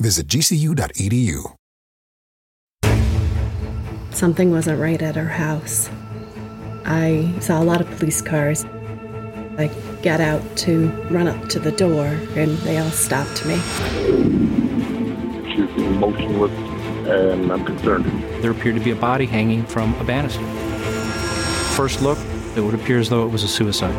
Visit gcu.edu. Something wasn't right at our house. I saw a lot of police cars. I got out to run up to the door, and they all stopped me. She's motionless, and I'm concerned. There appeared to be a body hanging from a banister. First look, it would appear as though it was a suicide.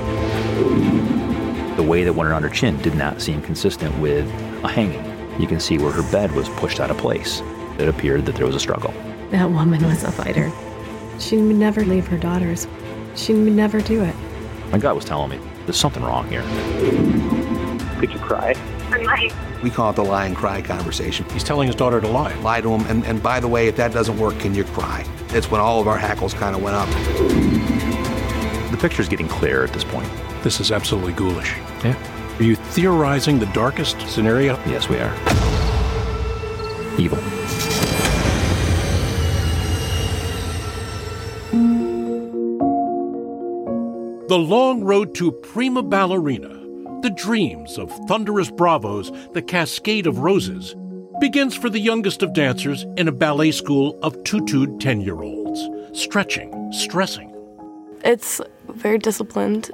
The way that went around her chin did not seem consistent with a hanging. You can see where her bed was pushed out of place. It appeared that there was a struggle. That woman was a fighter. She would never leave her daughters. She would never do it. My gut was telling me there's something wrong here. Could you cry? We call it the lie and cry conversation. He's telling his daughter to lie. Lie to him, and, and by the way, if that doesn't work, can you cry? It's when all of our hackles kind of went up. The picture's getting clear at this point. This is absolutely ghoulish. Yeah. Are you theorizing the darkest scenario? Yes, we are. Evil. The long road to prima ballerina, the dreams of thunderous bravos, the cascade of roses, begins for the youngest of dancers in a ballet school of tutued 10 year olds, stretching, stressing. It's very disciplined.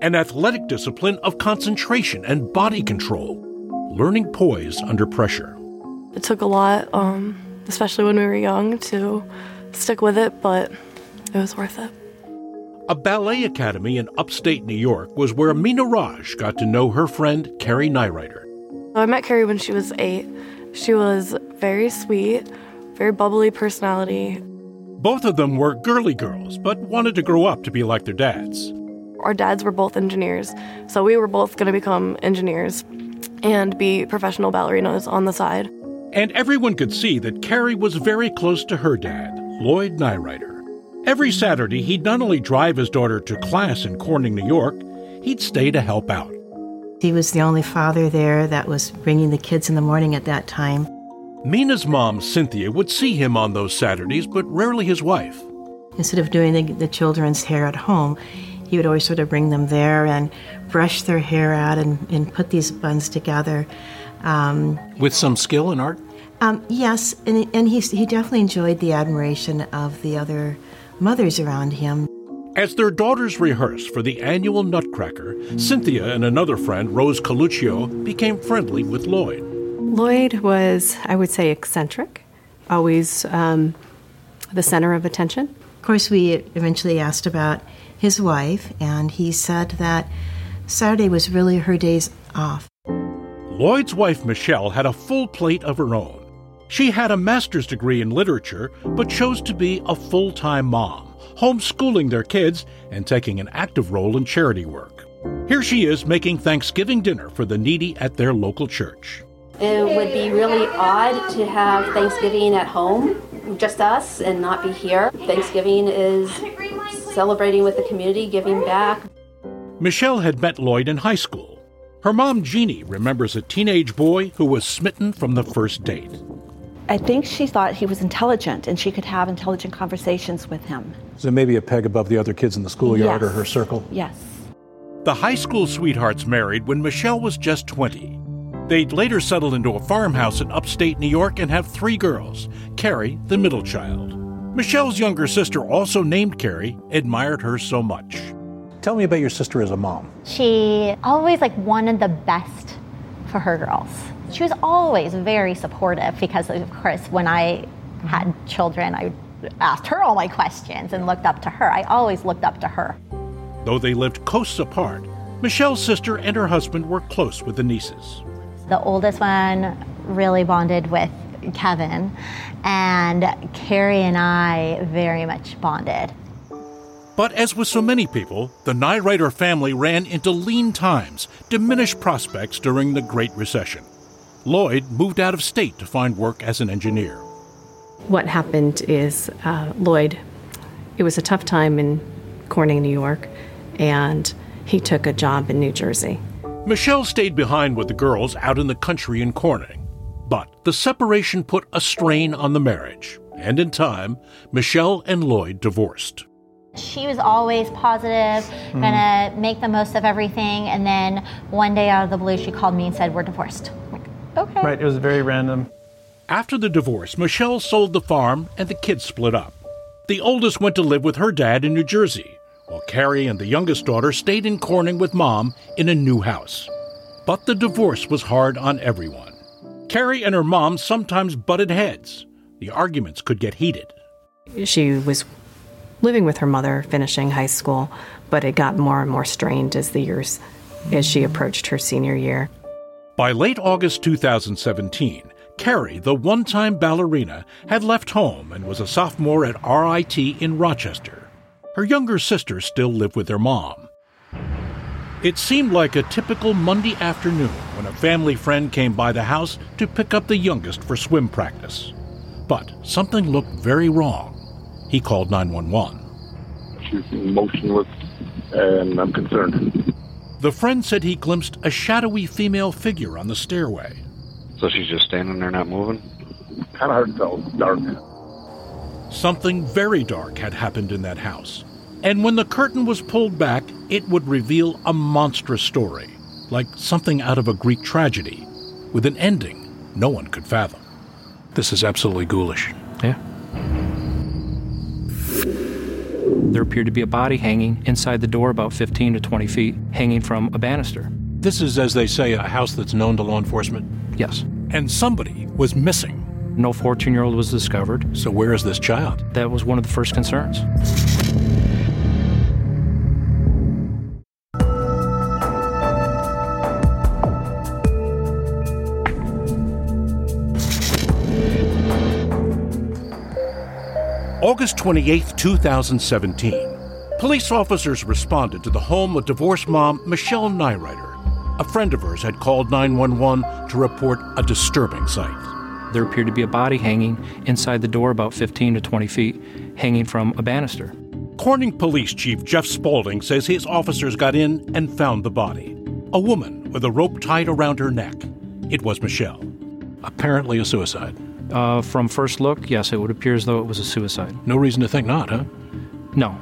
An athletic discipline of concentration and body control, learning poise under pressure. It took a lot, um, especially when we were young, to stick with it, but it was worth it. A ballet academy in upstate New York was where Mina Raj got to know her friend Carrie Neureuther. I met Carrie when she was eight. She was very sweet, very bubbly personality. Both of them were girly girls, but wanted to grow up to be like their dads. Our dads were both engineers, so we were both going to become engineers and be professional ballerinas on the side. And everyone could see that Carrie was very close to her dad, Lloyd Neureuther. Every Saturday, he'd not only drive his daughter to class in Corning, New York, he'd stay to help out. He was the only father there that was bringing the kids in the morning at that time. Mina's mom, Cynthia, would see him on those Saturdays, but rarely his wife. Instead of doing the, the children's hair at home, he would always sort of bring them there and brush their hair out and, and put these buns together. Um, With some skill and art? um, yes, and, and he, he definitely enjoyed the admiration of the other mothers around him. As their daughters rehearsed for the annual Nutcracker, Cynthia and another friend, Rose Coluccio, became friendly with Lloyd. Lloyd was, I would say, eccentric, always um, the center of attention. Of course, we eventually asked about his wife, and he said that Saturday was really her days off. Lloyd's wife, Michelle, had a full plate of her own. She had a master's degree in literature, but chose to be a full time mom, homeschooling their kids and taking an active role in charity work. Here she is making Thanksgiving dinner for the needy at their local church. It would be really odd to have Thanksgiving at home, just us, and not be here. Thanksgiving is celebrating with the community, giving back. Michelle had met Lloyd in high school. Her mom, Jeannie, remembers a teenage boy who was smitten from the first date. I think she thought he was intelligent and she could have intelligent conversations with him. So maybe a peg above the other kids in the schoolyard Yes. or her circle? Yes. The high school sweethearts married when Michelle was just 20. They'd later settle into a farmhouse in upstate New York and have three girls Carrie, the middle child. Michelle's younger sister, also named Carrie, admired her so much. Tell me about your sister as a mom. She always like wanted the best for her girls. She was always very supportive because of course when I had children I asked her all my questions and looked up to her. I always looked up to her. Though they lived coasts apart, Michelle's sister and her husband were close with the nieces. The oldest one really bonded with Kevin and Carrie and I very much bonded. But as with so many people, the Neureuther family ran into lean times, diminished prospects during the Great Recession. Lloyd moved out of state to find work as an engineer. What happened is uh, Lloyd, it was a tough time in Corning, New York, and he took a job in New Jersey. Michelle stayed behind with the girls out in the country in Corning. But the separation put a strain on the marriage, and in time, Michelle and Lloyd divorced. She was always positive, Hmm. gonna make the most of everything, and then one day out of the blue, she called me and said, We're divorced. I'm like, okay. Right, it was very random. After the divorce, Michelle sold the farm and the kids split up. The oldest went to live with her dad in New Jersey, while Carrie and the youngest daughter stayed in Corning with mom in a new house. But the divorce was hard on everyone. Carrie and her mom sometimes butted heads. The arguments could get heated. She was living with her mother, finishing high school, but it got more and more strained as the years, as she approached her senior year. By late August 2017, Carrie, the one time ballerina, had left home and was a sophomore at RIT in Rochester. Her younger sisters still lived with their mom. It seemed like a typical Monday afternoon when a family friend came by the house to pick up the youngest for swim practice. But something looked very wrong. He called 911. She's motionless, and I'm concerned. The friend said he glimpsed a shadowy female figure on the stairway. So she's just standing there not moving? Kind of hard to tell. Dark. Something very dark had happened in that house. And when the curtain was pulled back, it would reveal a monstrous story, like something out of a Greek tragedy, with an ending no one could fathom. This is absolutely ghoulish. Yeah. There appeared to be a body hanging inside the door about 15 to 20 feet, hanging from a banister. This is, as they say, a house that's known to law enforcement. Yes. And somebody was missing. No 14 year old was discovered. So, where is this child? That was one of the first concerns. August 28, 2017. Police officers responded to the home of divorced mom Michelle Neureuther. A friend of hers had called 911 to report a disturbing sight. There appeared to be a body hanging inside the door about 15 to 20 feet, hanging from a banister. Corning Police Chief Jeff Spaulding says his officers got in and found the body. A woman with a rope tied around her neck. It was Michelle. Apparently a suicide. Uh, from first look, yes, it would appear as though it was a suicide. No reason to think not, huh? No.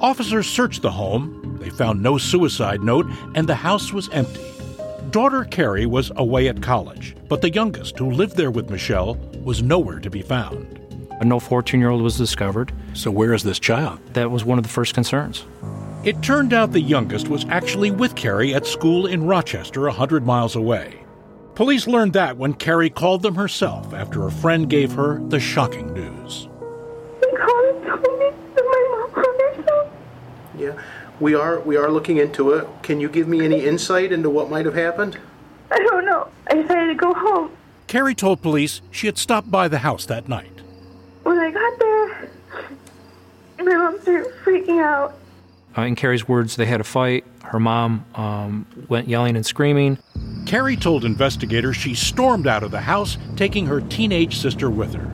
Officers searched the home. They found no suicide note, and the house was empty. Daughter Carrie was away at college, but the youngest, who lived there with Michelle, was nowhere to be found. No 14 year old was discovered. So, where is this child? That was one of the first concerns. It turned out the youngest was actually with Carrie at school in Rochester, a 100 miles away. Police learned that when Carrie called them herself after a friend gave her the shocking news. Yeah, we are we are looking into it. Can you give me any insight into what might have happened? I don't know. I decided to go home. Carrie told police she had stopped by the house that night. When I got there, my mom started freaking out. Uh, in Carrie's words, they had a fight. Her mom um, went yelling and screaming. Carrie told investigators she stormed out of the house, taking her teenage sister with her.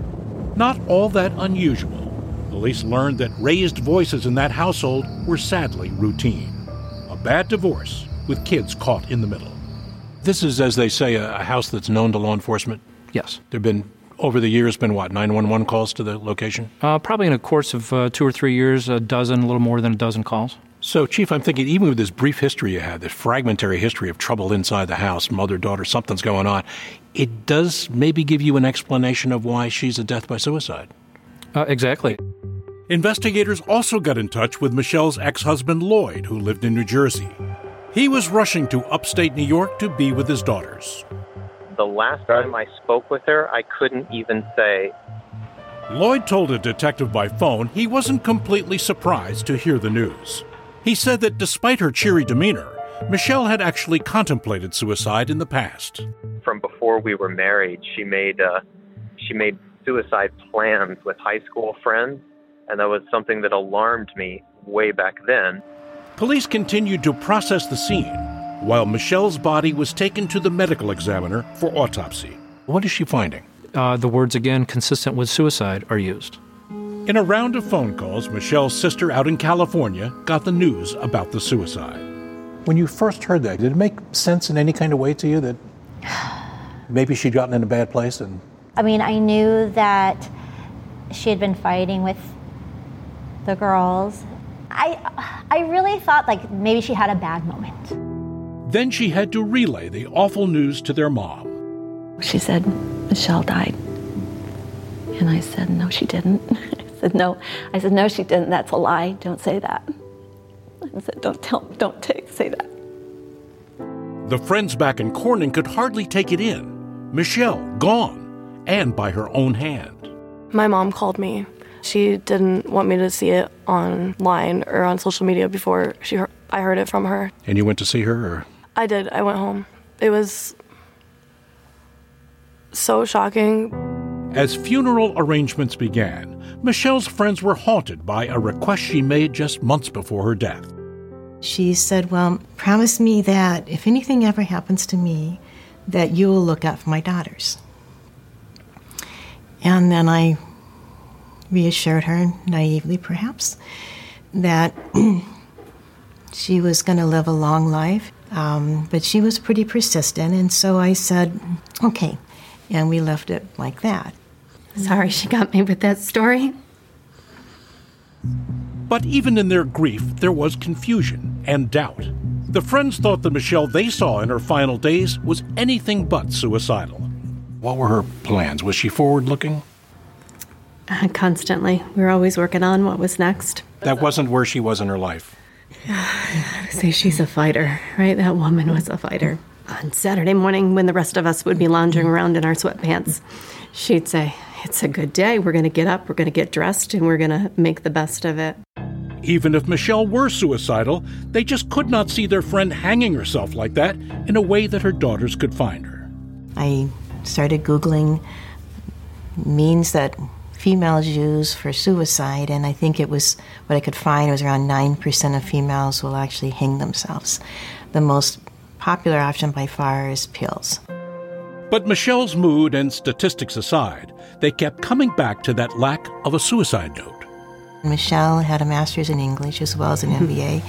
Not all that unusual. Police learned that raised voices in that household were sadly routine. A bad divorce with kids caught in the middle. This is, as they say, a, a house that's known to law enforcement. Yes. There have been, over the years, been what, 911 calls to the location? Uh, probably in a course of uh, two or three years, a dozen, a little more than a dozen calls. So, Chief, I'm thinking, even with this brief history you had, this fragmentary history of trouble inside the house, mother, daughter, something's going on, it does maybe give you an explanation of why she's a death by suicide. Uh, exactly. Investigators also got in touch with Michelle's ex husband, Lloyd, who lived in New Jersey. He was rushing to upstate New York to be with his daughters. The last time I spoke with her, I couldn't even say, Lloyd told a detective by phone he wasn't completely surprised to hear the news. He said that despite her cheery demeanor, Michelle had actually contemplated suicide in the past. from before we were married, she made uh, she made suicide plans with high school friends, and that was something that alarmed me way back then. Police continued to process the scene. While Michelle's body was taken to the medical examiner for autopsy. What is she finding? Uh, the words again, consistent with suicide, are used. In a round of phone calls, Michelle's sister out in California got the news about the suicide. When you first heard that, did it make sense in any kind of way to you that maybe she'd gotten in a bad place and I mean, I knew that she had been fighting with the girls. I I really thought like maybe she had a bad moment. Then she had to relay the awful news to their mom. She said, Michelle died. And I said, No, she didn't. I said, No. I said, No, she didn't. That's a lie. Don't say that. I said, Don't tell, don't take, say that. The friends back in Corning could hardly take it in. Michelle, gone, and by her own hand. My mom called me. She didn't want me to see it online or on social media before she heard, I heard it from her. and you went to see her or I did. I went home. It was so shocking. As funeral arrangements began, Michelle's friends were haunted by a request she made just months before her death. She said, Well, promise me that if anything ever happens to me, that you will look out for my daughters. And then I reassured her, naively perhaps, that she was going to live a long life. Um, but she was pretty persistent, and so I said, Okay. And we left it like that. Sorry she got me with that story. But even in their grief, there was confusion and doubt. The friends thought the Michelle they saw in her final days was anything but suicidal. what were her plans? Was she forward looking? Uh, constantly. We were always working on what was next. That wasn't where she was in her life. Say she's a fighter, right? That woman was a fighter. On Saturday morning, when the rest of us would be lounging around in our sweatpants, she'd say, It's a good day. We're going to get up, we're going to get dressed, and we're going to make the best of it. Even if Michelle were suicidal, they just could not see their friend hanging herself like that in a way that her daughters could find her. I started Googling means that females use for suicide, and I think it was what I could find was around 9% of females will actually hang themselves. The most popular option by far is pills. But Michelle's mood and statistics aside, they kept coming back to that lack of a suicide note. Michelle had a master's in English as well as an MBA.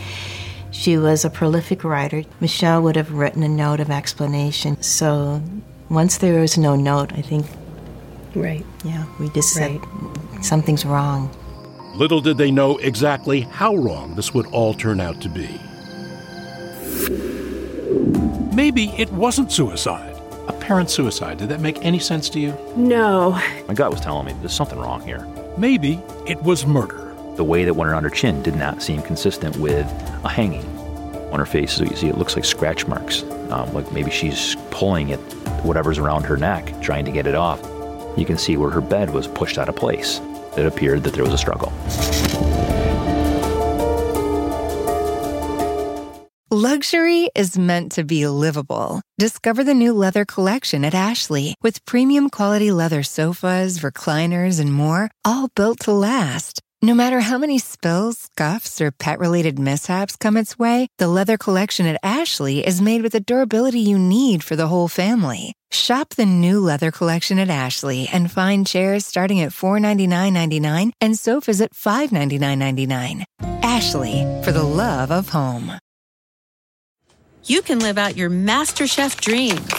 She was a prolific writer. Michelle would have written a note of explanation. So once there was no note, I think, Right. yeah, we just said something's wrong. Little did they know exactly how wrong this would all turn out to be. Maybe it wasn't suicide. Apparent suicide. Did that make any sense to you? No. My gut was telling me there's something wrong here. Maybe it was murder. The way that went around her chin did not seem consistent with a hanging. On her face, so you see, it looks like scratch marks. Um, like maybe she's pulling at whatever's around her neck, trying to get it off. You can see where her bed was pushed out of place. It appeared that there was a struggle. Luxury is meant to be livable. Discover the new leather collection at Ashley with premium quality leather sofas, recliners, and more, all built to last. No matter how many spills, scuffs, or pet related mishaps come its way, the leather collection at Ashley is made with the durability you need for the whole family. Shop the new leather collection at Ashley and find chairs starting at $499.99 and sofas at $599.99. Ashley, for the love of home. you can live out your MasterChef dreams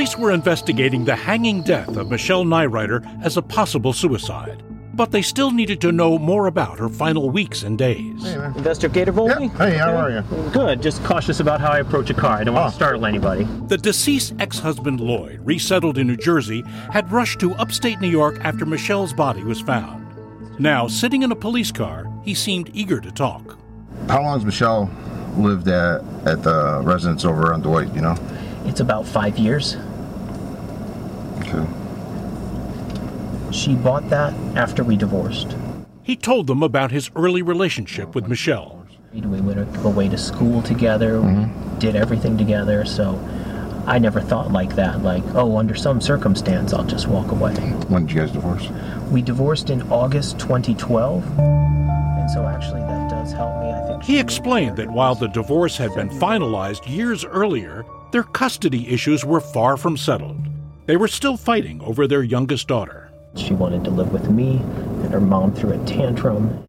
Police were investigating the hanging death of Michelle Neureuther as a possible suicide. but they still needed to know more about her final weeks and days. Investigator Volney? Hey, how are you? Good. Just cautious about how I approach a car. I don't want to oh. startle anybody. The deceased ex husband Lloyd, resettled in New Jersey, had rushed to upstate New York after Michelle's body was found. Now, sitting in a police car, he seemed eager to talk. How long has Michelle lived at, at the residence over on Dwight, you know? It's about five years. Okay. She bought that after we divorced. He told them about his early relationship with Michelle. We went away to school together, we mm-hmm. did everything together, so I never thought like that, like, oh, under some circumstance, I'll just walk away. When did you guys divorce? We divorced in August 2012, and so actually that does help me. I think He explained that while the divorce had been finalized years earlier, their custody issues were far from settled. They were still fighting over their youngest daughter. she wanted to live with me, and her mom threw a tantrum.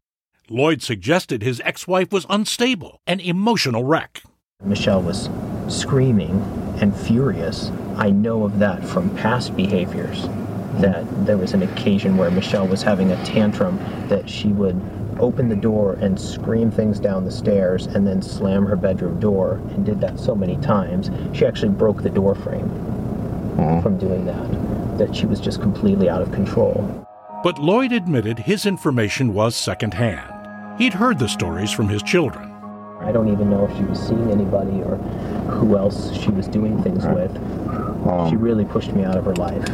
Lloyd suggested his ex wife was unstable, an emotional wreck. Michelle was screaming and furious. I know of that from past behaviors. That there was an occasion where Michelle was having a tantrum that she would open the door and scream things down the stairs and then slam her bedroom door and did that so many times. She actually broke the door frame Mm-hmm. from doing that. That she was just completely out of control. But Lloyd admitted his information was secondhand. He'd heard the stories from his children. I don't even know if she was seeing anybody or who else she was doing things with. Um, she really pushed me out of her life.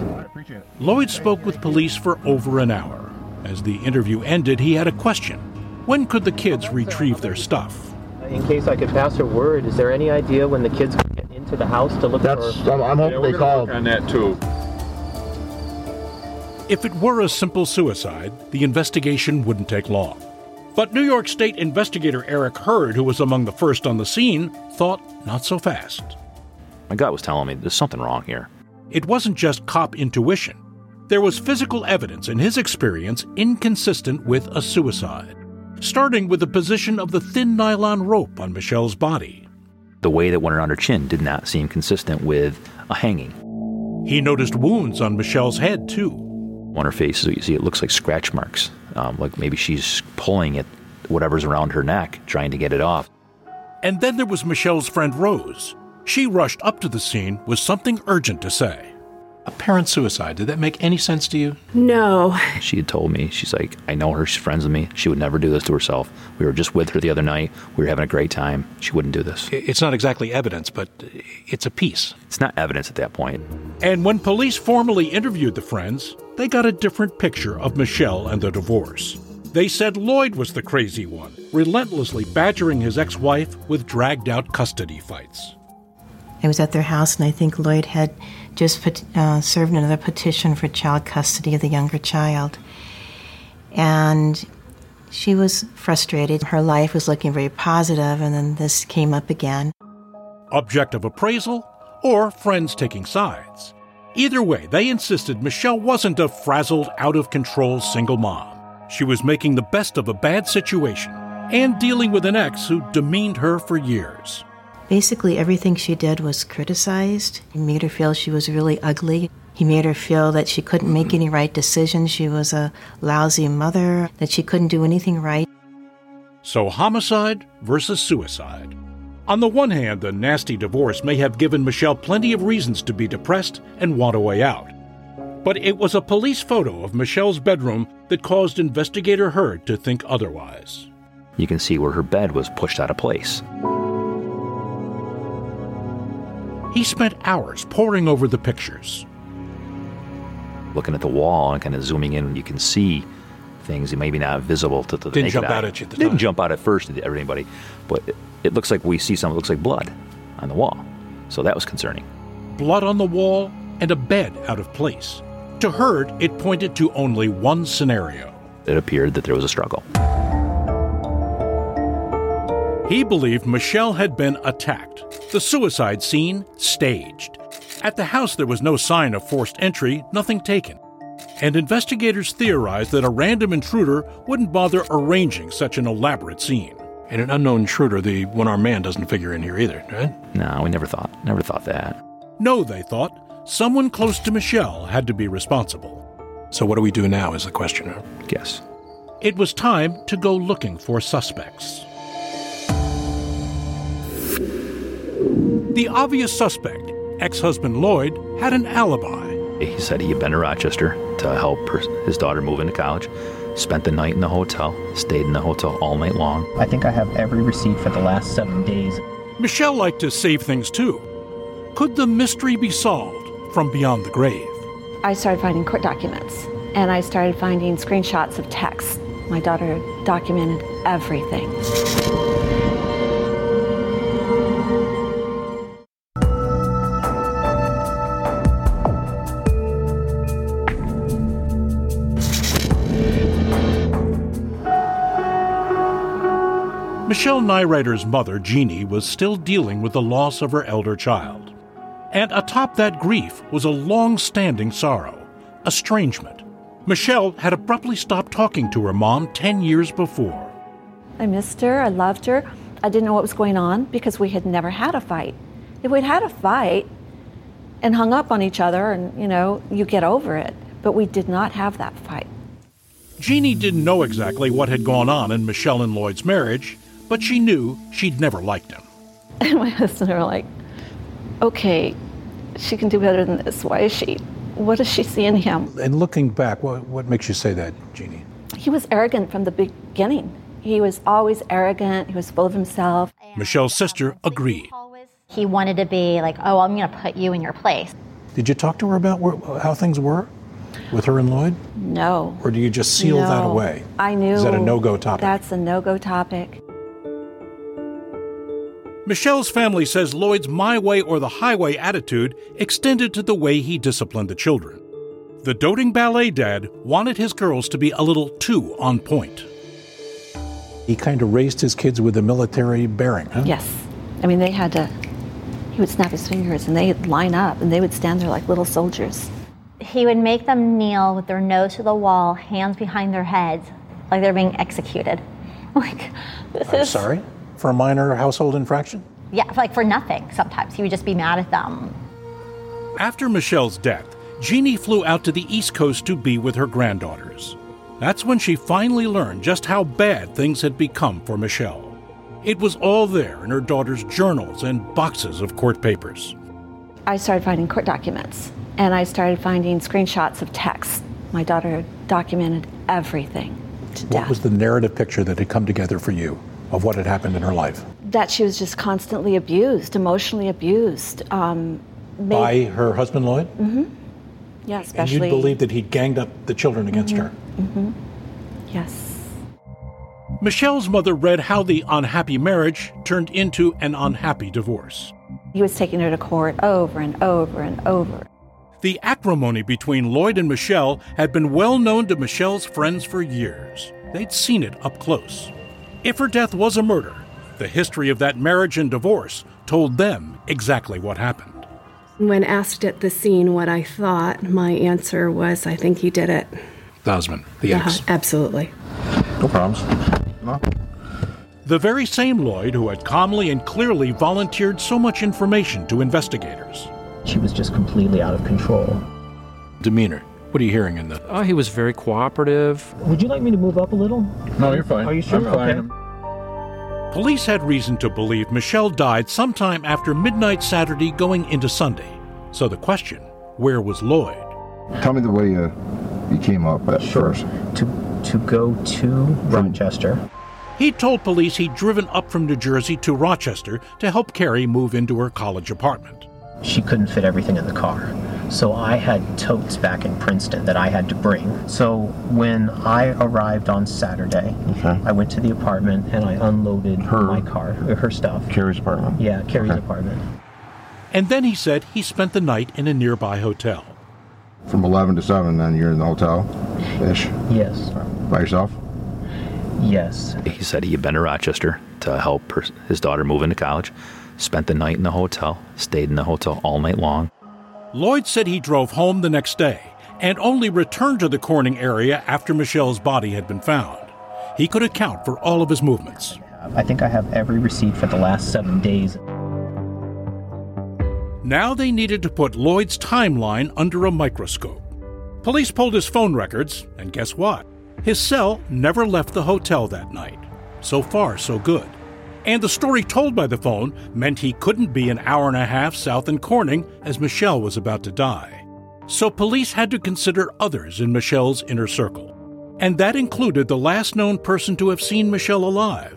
Lloyd spoke with police for over an hour. As the interview ended, he had a question. When could the kids retrieve their stuff? In case I could pass her word, is there any idea when the kids could get into the house to look That's, for? I'm, I'm hoping they called. on that too. If it were a simple suicide, the investigation wouldn't take long. But New York State investigator Eric Hurd, who was among the first on the scene, thought not so fast. My gut was telling me there's something wrong here. It wasn't just cop intuition. There was physical evidence in his experience inconsistent with a suicide, starting with the position of the thin nylon rope on Michelle's body. The way that went around her chin did not seem consistent with a hanging. He noticed wounds on Michelle's head, too. On her face, you see it looks like scratch marks, um, like maybe she's pulling at whatever's around her neck, trying to get it off. And then there was Michelle's friend Rose. She rushed up to the scene with something urgent to say. Apparent suicide. Did that make any sense to you? No. She had told me, she's like, I know her, she's friends with me. She would never do this to herself. We were just with her the other night. We were having a great time. She wouldn't do this. It's not exactly evidence, but it's a piece. It's not evidence at that point. And when police formally interviewed the friends, they got a different picture of Michelle and the divorce. They said Lloyd was the crazy one, relentlessly badgering his ex wife with dragged out custody fights. I was at their house, and I think Lloyd had just put, uh, served another petition for child custody of the younger child. And she was frustrated. Her life was looking very positive, and then this came up again. Objective appraisal or friends taking sides. Either way, they insisted Michelle wasn't a frazzled, out of control single mom. She was making the best of a bad situation and dealing with an ex who demeaned her for years. Basically, everything she did was criticized. He made her feel she was really ugly. He made her feel that she couldn't make any right decisions. She was a lousy mother, that she couldn't do anything right. So, homicide versus suicide. On the one hand, the nasty divorce may have given Michelle plenty of reasons to be depressed and want a way out. But it was a police photo of Michelle's bedroom that caused investigator Hurd to think otherwise. You can see where her bed was pushed out of place. He spent hours poring over the pictures. Looking at the wall and kind of zooming in, you can see things that maybe not visible to the Didn't naked jump eye. out at you at the Didn't time. jump out at first to everybody, but it, it looks like we see something that looks like blood on the wall. So that was concerning. Blood on the wall and a bed out of place. To Hurd, it pointed to only one scenario. It appeared that there was a struggle. He believed Michelle had been attacked, the suicide scene staged. At the house, there was no sign of forced entry, nothing taken. And investigators theorized that a random intruder wouldn't bother arranging such an elaborate scene. And an unknown intruder, the one armed man, doesn't figure in here either, right? No, we never thought, never thought that. No, they thought, someone close to Michelle had to be responsible. So, what do we do now? Is the question. Yes. It was time to go looking for suspects. The obvious suspect, ex husband Lloyd, had an alibi. He said he had been to Rochester to help her, his daughter move into college, spent the night in the hotel, stayed in the hotel all night long. I think I have every receipt for the last seven days. Michelle liked to save things too. Could the mystery be solved from beyond the grave? I started finding court documents and I started finding screenshots of texts. My daughter documented everything. Michelle Neureuther's mother, Jeannie, was still dealing with the loss of her elder child. And atop that grief was a long standing sorrow estrangement. Michelle had abruptly stopped talking to her mom 10 years before. I missed her, I loved her. I didn't know what was going on because we had never had a fight. If we'd had a fight and hung up on each other and, you know, you get over it, but we did not have that fight. Jeannie didn't know exactly what had gone on in Michelle and Lloyd's marriage, but she knew she'd never liked him. And my husband and I were like, okay, she can do better than this. Why is she? What does she see in him? And looking back, what, what makes you say that, Jeannie? He was arrogant from the beginning. He was always arrogant. He was full of himself. Michelle's sister agreed. He wanted to be like, oh, I'm going to put you in your place. Did you talk to her about where, how things were with her and Lloyd? No. Or do you just seal no. that away? I knew. Is that a no go topic? That's a no go topic. Michelle's family says Lloyd's my way or the highway attitude extended to the way he disciplined the children. The doting ballet dad wanted his girls to be a little too on point. He kind of raised his kids with a military bearing, huh? Yes. I mean, they had to, he would snap his fingers and they'd line up and they would stand there like little soldiers. He would make them kneel with their nose to the wall, hands behind their heads, like they're being executed. Like, this I'm is. sorry? For a minor household infraction? Yeah, like for nothing sometimes. He would just be mad at them. After Michelle's death, Jeannie flew out to the East Coast to be with her granddaughters. That's when she finally learned just how bad things had become for Michelle. It was all there in her daughter's journals and boxes of court papers. I started finding court documents and I started finding screenshots of texts. My daughter documented everything to What death. was the narrative picture that had come together for you of what had happened in her life? that she was just constantly abused, emotionally abused. Um, By her husband, Lloyd? hmm Yeah, And especially. you believe that he'd ganged up the children against her? hmm Yes. Michelle's mother read how the unhappy marriage turned into an unhappy divorce. He was taking her to court over and over and over. The acrimony between Lloyd and Michelle had been well known to Michelle's friends for years. They'd seen it up close. If her death was a murder, the history of that marriage and divorce told them exactly what happened. When asked at the scene what I thought, my answer was, I think he did it. The husband, the Yeah, ex. absolutely. No problems. No. The very same Lloyd who had calmly and clearly volunteered so much information to investigators. She was just completely out of control. Demeanor. What are you hearing in the? Oh, he was very cooperative. Would you like me to move up a little? No, you're fine. Are you sure? I'm fine. Okay. Police had reason to believe Michelle died sometime after midnight Saturday going into Sunday. So the question where was Lloyd? Tell me the way you, you came up at Sure. first. To to go to Rochester. He told police he'd driven up from New Jersey to Rochester to help Carrie move into her college apartment. She couldn't fit everything in the car. So I had totes back in Princeton that I had to bring. So when I arrived on Saturday, Okay. I went to the apartment and I unloaded Her- my car, uh, her stuff. Carrie's apartment. Yeah, Carrie's Okay. apartment. And then he said he spent the night in a nearby hotel. From 11 to 7, then you're in the hotel ish Yes. by yourself? Yes. He said he had been to Rochester to help her, his daughter move into college, spent the night in the hotel, stayed in the hotel all night long. Lloyd said he drove home the next day and only returned to the Corning area after Michelle's body had been found. He could account for all of his movements. I think I have every receipt for the last seven days. Now they needed to put Lloyd's timeline under a microscope. Police pulled his phone records, and guess what? His cell never left the hotel that night. So far, so good. And the story told by the phone meant he couldn't be an hour and a half south in Corning as Michelle was about to die. So police had to consider others in Michelle's inner circle. And that included the last known person to have seen Michelle alive.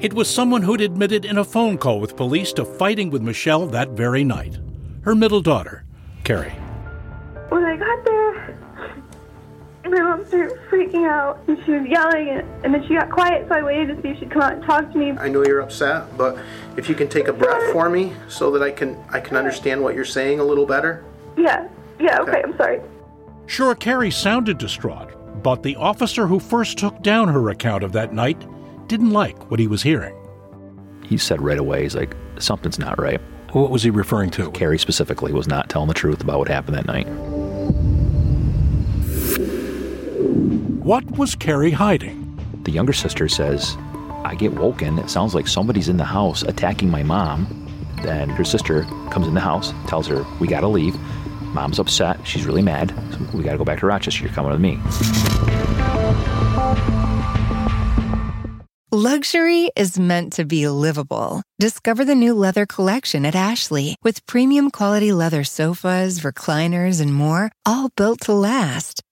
It was someone who'd admitted in a phone call with police to fighting with Michelle that very night her middle daughter, Carrie. When I got my mom started freaking out and she was yelling and, and then she got quiet so I waited to see if she'd come out and talk to me. I know you're upset, but if you can take a breath for me so that I can I can understand what you're saying a little better. Yeah, yeah, okay, Okay. I'm sorry. Sure, Carrie sounded distraught, but the officer who first took down her account of that night didn't like what he was hearing. He said right away, he's like, something's not right. What was he referring to? Carrie specifically was not telling the truth about what happened that night. What was Carrie hiding? The younger sister says, I get woken. It sounds like somebody's in the house attacking my mom. Then her sister comes in the house, tells her, We gotta leave. Mom's upset. She's really mad. So we gotta go back to Rochester. You're coming with me. Luxury is meant to be livable. Discover the new leather collection at Ashley with premium quality leather sofas, recliners, and more, all built to last.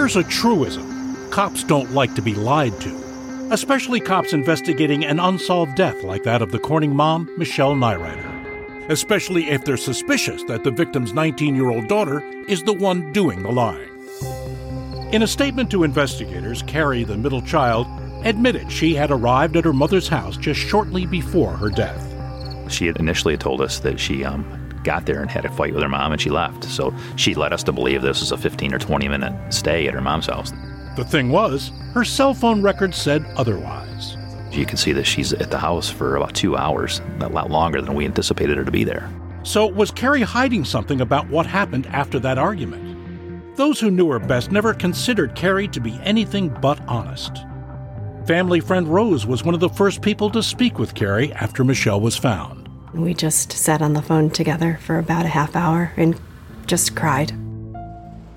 Here's a truism cops don't like to be lied to, especially cops investigating an unsolved death like that of the Corning mom, Michelle Neureuther. Especially if they're suspicious that the victim's 19 year old daughter is the one doing the lying. In a statement to investigators, Carrie, the middle child, admitted she had arrived at her mother's house just shortly before her death. She had initially told us that she um, got there and had a fight with her mom and she left. So she led us to believe this was a 15 or 20 minute stay at her mom's house. The thing was, her cell phone record said otherwise. You can see that she's at the house for about two hours, a lot longer than we anticipated her to be there. So, was Carrie hiding something about what happened after that argument? Those who knew her best never considered Carrie to be anything but honest. Family friend Rose was one of the first people to speak with Carrie after Michelle was found. We just sat on the phone together for about a half hour and just cried.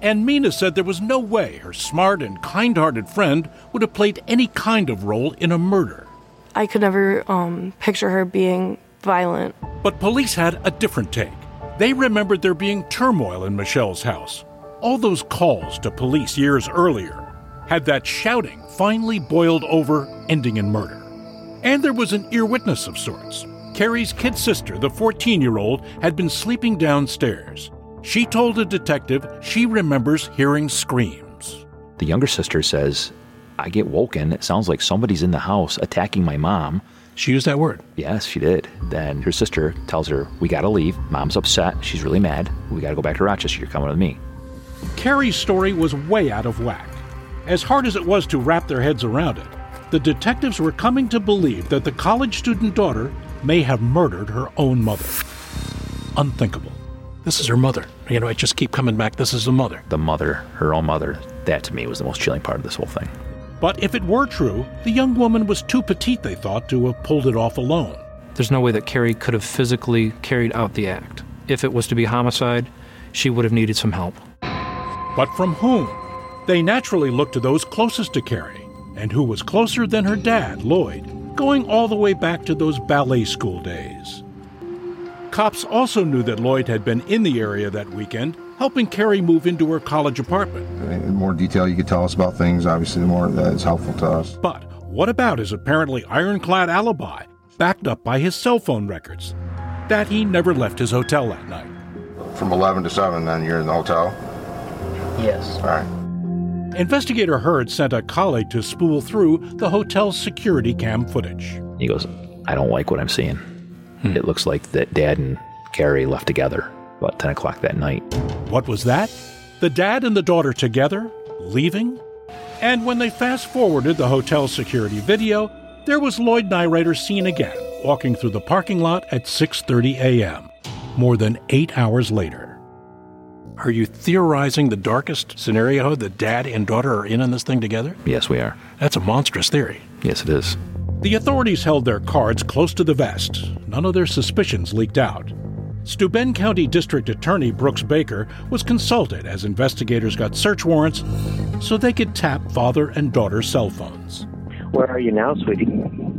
And Mina said there was no way her smart and kind hearted friend would have played any kind of role in a murder. I could never um, picture her being violent. But police had a different take. They remembered there being turmoil in Michelle's house. All those calls to police years earlier had that shouting finally boiled over, ending in murder. And there was an ear witness of sorts. Carrie's kid sister, the 14 year old, had been sleeping downstairs. She told a detective she remembers hearing screams. The younger sister says, I get woken. It sounds like somebody's in the house attacking my mom. She used that word? Yes, she did. Then her sister tells her, We gotta leave. Mom's upset. She's really mad. We gotta go back to Rochester. You're coming with me. Carrie's story was way out of whack. As hard as it was to wrap their heads around it, the detectives were coming to believe that the college student daughter may have murdered her own mother. Unthinkable. This is her mother. You know, I just keep coming back. This is the mother. The mother, her own mother, that to me was the most chilling part of this whole thing. But if it were true, the young woman was too petite, they thought, to have pulled it off alone. There's no way that Carrie could have physically carried out the act. If it was to be homicide, she would have needed some help. But from whom? They naturally looked to those closest to Carrie, and who was closer than her dad, Lloyd, going all the way back to those ballet school days. cops also knew that Lloyd had been in the area that weekend, helping Carrie move into her college apartment. The more detail you could tell us about things, obviously, the more that is helpful to us. But what about his apparently ironclad alibi, backed up by his cell phone records? That he never left his hotel that night. From 11 to 7, then you're in the hotel? Yes. All right. Investigator Hurd sent a colleague to spool through the hotel's security cam footage. He goes, I don't like what I'm seeing. Hmm. It looks like that dad and Carrie left together about 10 o'clock that night. What was that? The dad and the daughter together, leaving? And when they fast forwarded the hotel security video, there was Lloyd Neureuther seen again, walking through the parking lot at 6:30 a.m. More than 8 hours later. Are you theorizing the darkest scenario that dad and daughter are in on this thing together? Yes, we are. That's a monstrous theory. Yes, it is. The authorities held their cards close to the vest. None of their suspicions leaked out. Steuben County District Attorney Brooks Baker was consulted as investigators got search warrants so they could tap father and daughter's cell phones. Where are you now, sweetie?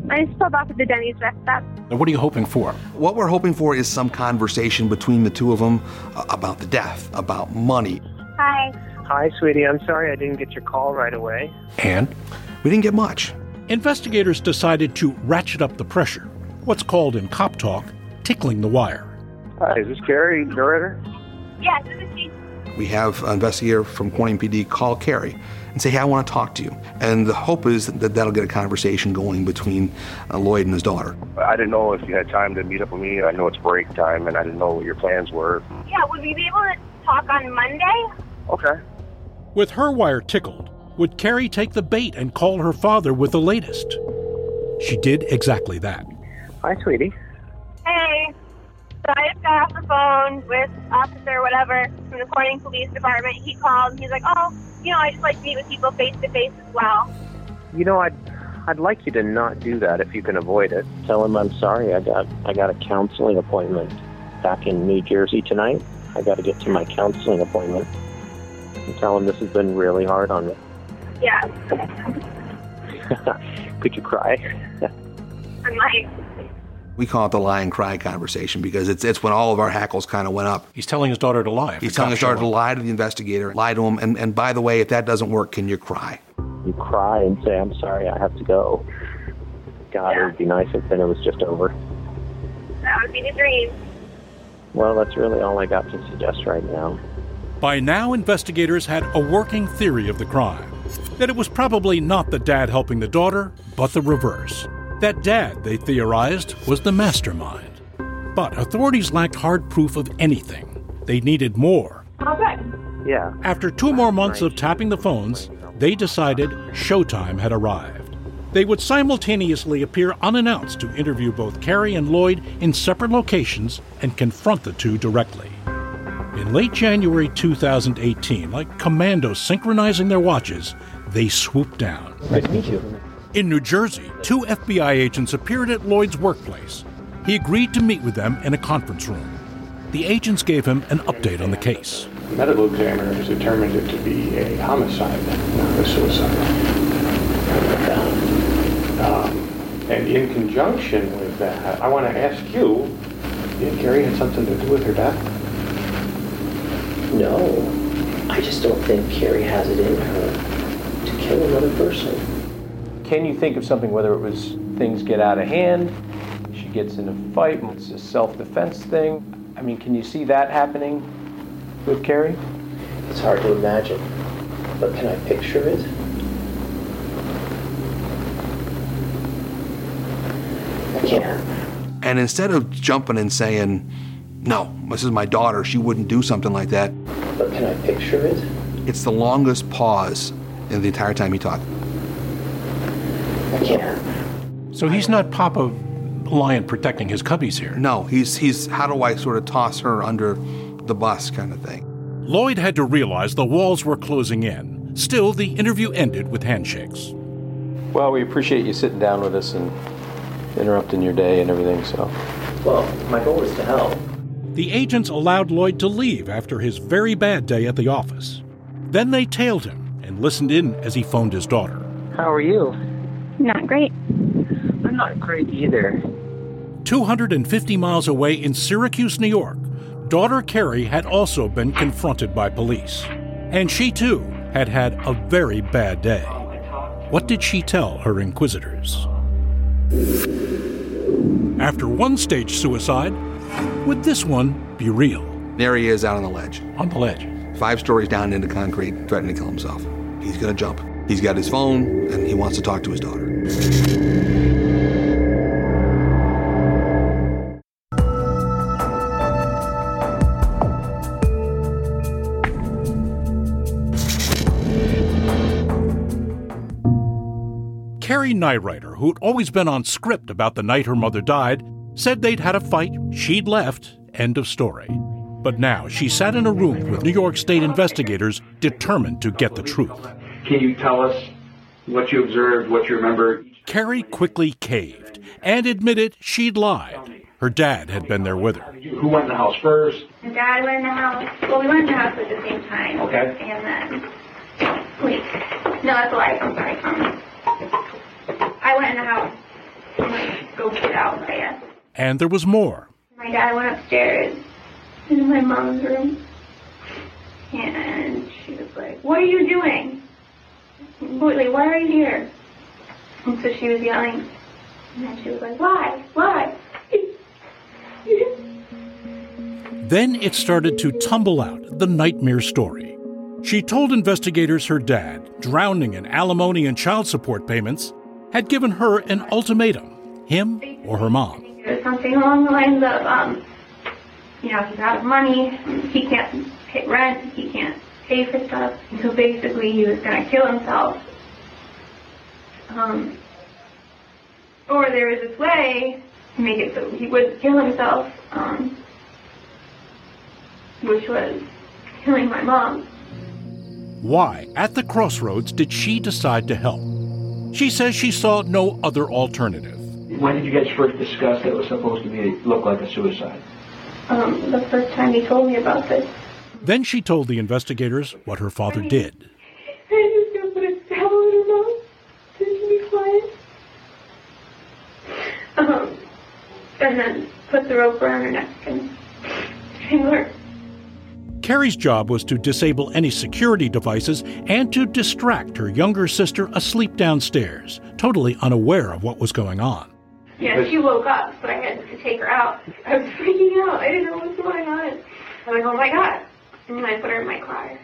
I just pulled off at the Denny's rest stop. Now, what are you hoping for? What we're hoping for is some conversation between the two of them uh, about the death, about money. Hi. Hi, sweetie. I'm sorry I didn't get your call right away. And? We didn't get much. Investigators decided to ratchet up the pressure, what's called in cop talk, tickling the wire. Hi, is this Carrie Neureuther? Yes, this is she. We have an investigator from Corning PD call Carrie and say, hey, I want to talk to you. And the hope is that that'll get a conversation going between uh, Lloyd and his daughter. I didn't know if you had time to meet up with me. I know it's break time, and I didn't know what your plans were. Yeah, would we be able to talk on Monday? Okay. With her wire tickled, would Carrie take the bait and call her father with the latest? She did exactly that. Hi, sweetie. Hey. So I just got off the phone with officer whatever from the Corning Police Department. He called he's like, oh, you know, I just like to meet with people face to face as well. You know, I'd I'd like you to not do that if you can avoid it. Tell him I'm sorry. I got I got a counseling appointment back in New Jersey tonight. I got to get to my counseling appointment. And tell him this has been really hard on me. Yeah. Could you cry? I'm like, We call it the lie and cry conversation because it's it's when all of our hackles kind of went up. He's telling his daughter to lie. He's telling his daughter to lie to the investigator, lie to him, and, and by the way, if that doesn't work, can you cry? You cry and say I'm sorry. I have to go. God, it would be nice if then it was just over. that would be the dream. Well, that's really all I got to suggest right now. By now, investigators had a working theory of the crime that it was probably not the dad helping the daughter, but the reverse. That dad, they theorized, was the mastermind. But authorities lacked hard proof of anything. They needed more. Okay. Yeah. After two more months of tapping the phones, they decided showtime had arrived. They would simultaneously appear unannounced to interview both Carrie and Lloyd in separate locations and confront the two directly. In late January 2018, like commandos synchronizing their watches, they swooped down. Nice to meet you. In New Jersey, two FBI agents appeared at Lloyd's workplace. He agreed to meet with them in a conference room. The agents gave him an update on the case. The medical examiner has determined it to be a homicide, not a suicide. Um, and in conjunction with that, I want to ask you, did Carrie had something to do with her death? No, I just don't think Carrie has it in her to kill another person. Can you think of something, whether it was things get out of hand, she gets in a fight, it's a self-defense thing? I mean, can you see that happening with Carrie? It's hard to imagine, but can I picture it? I can. And instead of jumping and saying, no, this is my daughter, she wouldn't do something like that, But can I picture it? it's the longest pause in the entire time he talked. I can. So he's not Papa Lion protecting his cubbies here. No, he's he's how do I sort of toss her under the bus kind of thing. Lloyd had to realize the walls were closing in. Still, the interview ended with handshakes. Well, we appreciate you sitting down with us and interrupting your day and everything, so. Well, my goal is to help. The agents allowed Lloyd to leave after his very bad day at the office. Then they tailed him and listened in as he phoned his daughter. How are you? Not great. I'm not great either. 250 miles away in Syracuse, New York, daughter Carrie had also been confronted by police. And she too had had a very bad day. What did she tell her inquisitors? After one stage suicide, would this one be real? There he is out on the ledge. On the ledge. Five stories down into concrete, threatening to kill himself. He's going to jump. He's got his phone, and he wants to talk to his daughter. Carrie Neureuther, who'd always been on script about the night her mother died, said they'd had a fight, she'd left, end of story. But now she sat in a room with New York State investigators determined to get the truth. Can you tell us what you observed, what you remember? Carrie quickly caved and admitted she'd lied. Her dad had been there with her. Who went in the house first? Dad went in the house. Well, we went in the house at the same time. Okay. And then, wait, no, that's a lie. I'm sorry. Um, I went in the house. I'm like, go get out, I guess. And there was more. My dad went upstairs into my mom's room, and she was like, "What are you doing? Like, why are you here?" And so she was yelling, and then she was like, "Why? Why?" Then it started to tumble out the nightmare story. She told investigators her dad, drowning in alimony and child support payments, had given her an ultimatum him or her mom. It was something along the lines of, um, you know, he's out of money, he can't pay rent, he can't pay for stuff, so basically he was going to kill himself. Um, or there was this way to make it so he would kill himself, um, which was killing my mom. Why, at the crossroads, did she decide to help? She says she saw no other alternative. When did you guys first discuss that it was supposed to be look like a suicide? Um, the first time he told me about this. Then she told the investigators what her father did. I just gonna put a towel in her mouth so she be quiet. Um, and then put the rope around her neck and strangle her. Carrie's job was to disable any security devices and to distract her younger sister asleep downstairs, totally unaware of what was going on. Yeah, she woke up, so I had to take her out. I was freaking out. I didn't know what was going on. I was like, oh my god. And I put her in my car.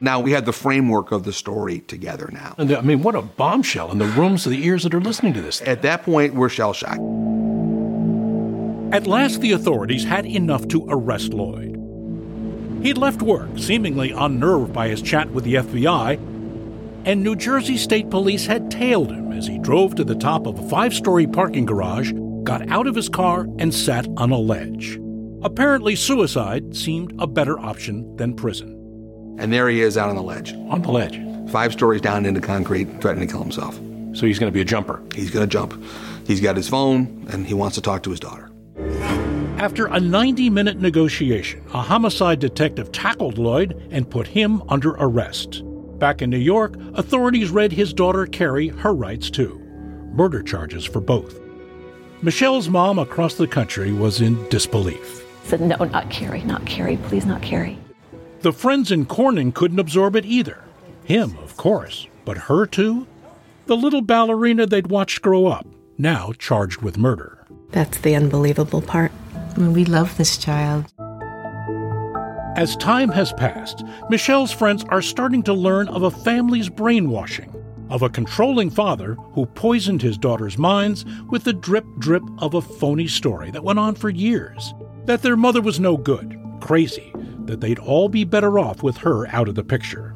Now we had the framework of the story together now. And uh, I mean, what a bombshell in the rooms of the ears that are listening to this. At that point, we're shell shocked. At last, the authorities had enough to arrest Lloyd. He'd left work, seemingly unnerved by his chat with the FBI, and New Jersey State Police had tailed him as he drove to the top of a five story parking garage, got out of his car, and sat on a ledge. Apparently, suicide seemed a better option than prison. And there he is out on the ledge. On the ledge. Five stories down into concrete, threatening to kill himself. So he's going to be a jumper. He's going to jump. He's got his phone, and he wants to talk to his daughter. After a 90 minute negotiation, a homicide detective tackled Lloyd and put him under arrest. Back in New York, authorities read his daughter Carrie her rights too murder charges for both. Michelle's mom across the country was in disbelief. Said, no, not Carrie, not Carrie, please not Carrie. The friends in Corning couldn't absorb it either. Him, of course, but her too? The little ballerina they'd watched grow up, now charged with murder. That's the unbelievable part. I mean, We love this child. As time has passed, Michelle's friends are starting to learn of a family's brainwashing, of a controlling father who poisoned his daughter's minds with the drip drip of a phony story that went on for years. That their mother was no good, crazy, that they'd all be better off with her out of the picture.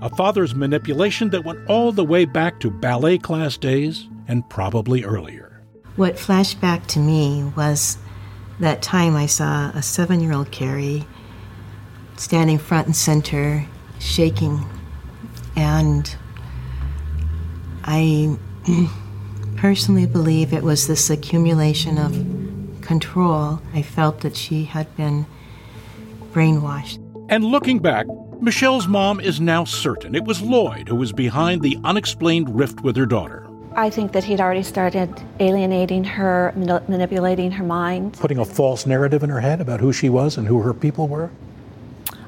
A father's manipulation that went all the way back to ballet class days and probably earlier. What flashed back to me was that time I saw a seven year old Carrie standing front and center, shaking. And I personally believe it was this accumulation of control. I felt that she had been brainwashed. And looking back, Michelle's mom is now certain it was Lloyd who was behind the unexplained rift with her daughter. I think that he'd already started alienating her, manipulating her mind. Putting a false narrative in her head about who she was and who her people were?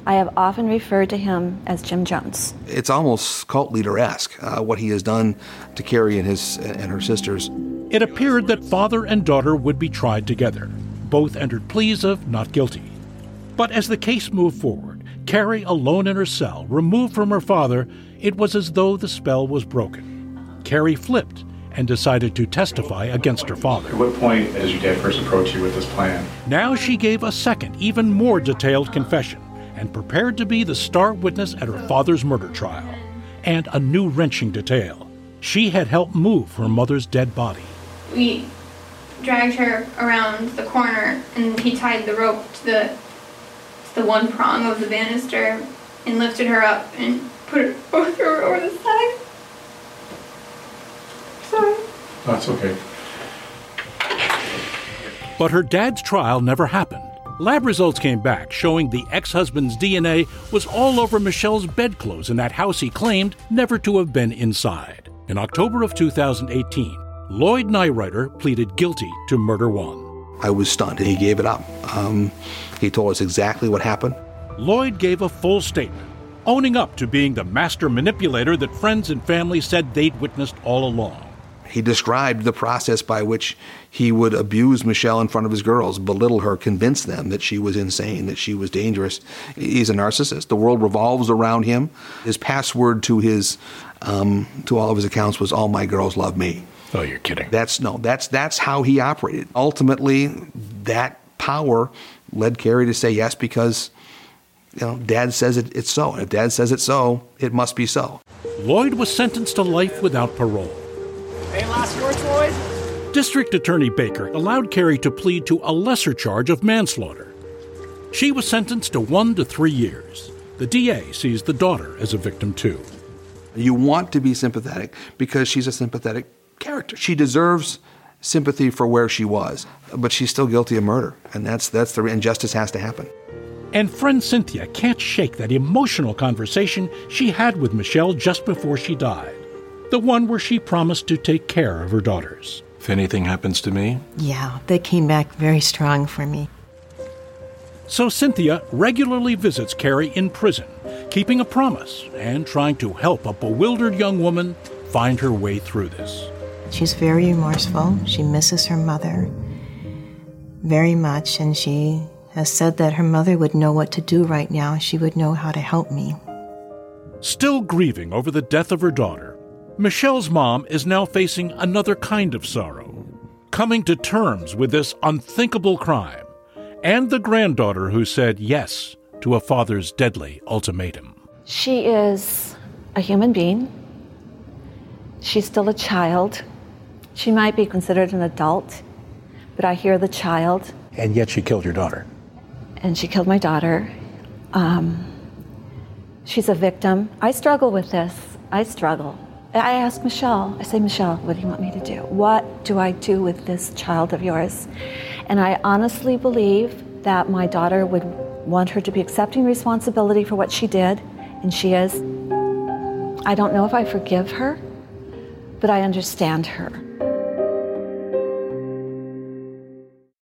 I have often referred to him as Jim Jones. It's almost cult leader esque uh, what he has done to Carrie and his and her sisters. It appeared that father and daughter would be tried together. Both entered pleas of not guilty. But as the case moved forward, Carrie alone in her cell, removed from her father, it was as though the spell was broken. Carrie flipped and decided to testify against her father. At what point does your dad first approach you with this plan? Now she gave a second, even more detailed confession and prepared to be the star witness at her father's murder trial. And a new wrenching detail she had helped move her mother's dead body. We dragged her around the corner and he tied the rope to the, to the one prong of the banister and lifted her up and put her over, over the side. Sorry. That's okay. But her dad's trial never happened. Lab results came back showing the ex husband's DNA was all over Michelle's bedclothes in that house he claimed never to have been inside. In October of 2018, Lloyd Neureuther pleaded guilty to murder one. I was stunned, and he gave it up. Um, he told us exactly what happened. Lloyd gave a full statement, owning up to being the master manipulator that friends and family said they'd witnessed all along. He described the process by which he would abuse Michelle in front of his girls, belittle her, convince them that she was insane, that she was dangerous. He's a narcissist. The world revolves around him. His password to his um, to all of his accounts was "All my girls love me." Oh, you're kidding. That's no. That's that's how he operated. Ultimately, that power led Carrie to say yes because you know Dad says it, it's so. And if Dad says it's so, it must be so. Lloyd was sentenced to life without parole. Any last words, Lloyd? District Attorney Baker allowed Carrie to plead to a lesser charge of manslaughter. She was sentenced to one to three years. The DA sees the daughter as a victim too. You want to be sympathetic because she's a sympathetic character. She deserves sympathy for where she was, but she's still guilty of murder, and that's that's the injustice has to happen. And friend Cynthia can't shake that emotional conversation she had with Michelle just before she died. The one where she promised to take care of her daughters. If anything happens to me, Yeah, they came back very strong for me. So Cynthia regularly visits Carrie in prison, keeping a promise and trying to help a bewildered young woman find her way through this. She's very remorseful. She misses her mother very much, and she has said that her mother would know what to do right now. She would know how to help me. Still grieving over the death of her daughter, Michelle's mom is now facing another kind of sorrow, coming to terms with this unthinkable crime, and the granddaughter who said yes to a father's deadly ultimatum. She is a human being. She's still a child. She might be considered an adult, but I hear the child, And yet she killed your daughter. and she killed my daughter. Um, she's a victim. I struggle with this. I struggle. I ask Michelle, I say, Michelle, what do you want me to do? What do I do with this child of yours? And I honestly believe that my daughter would want her to be accepting responsibility for what she did, and she is. I don't know if I forgive her, but I understand her.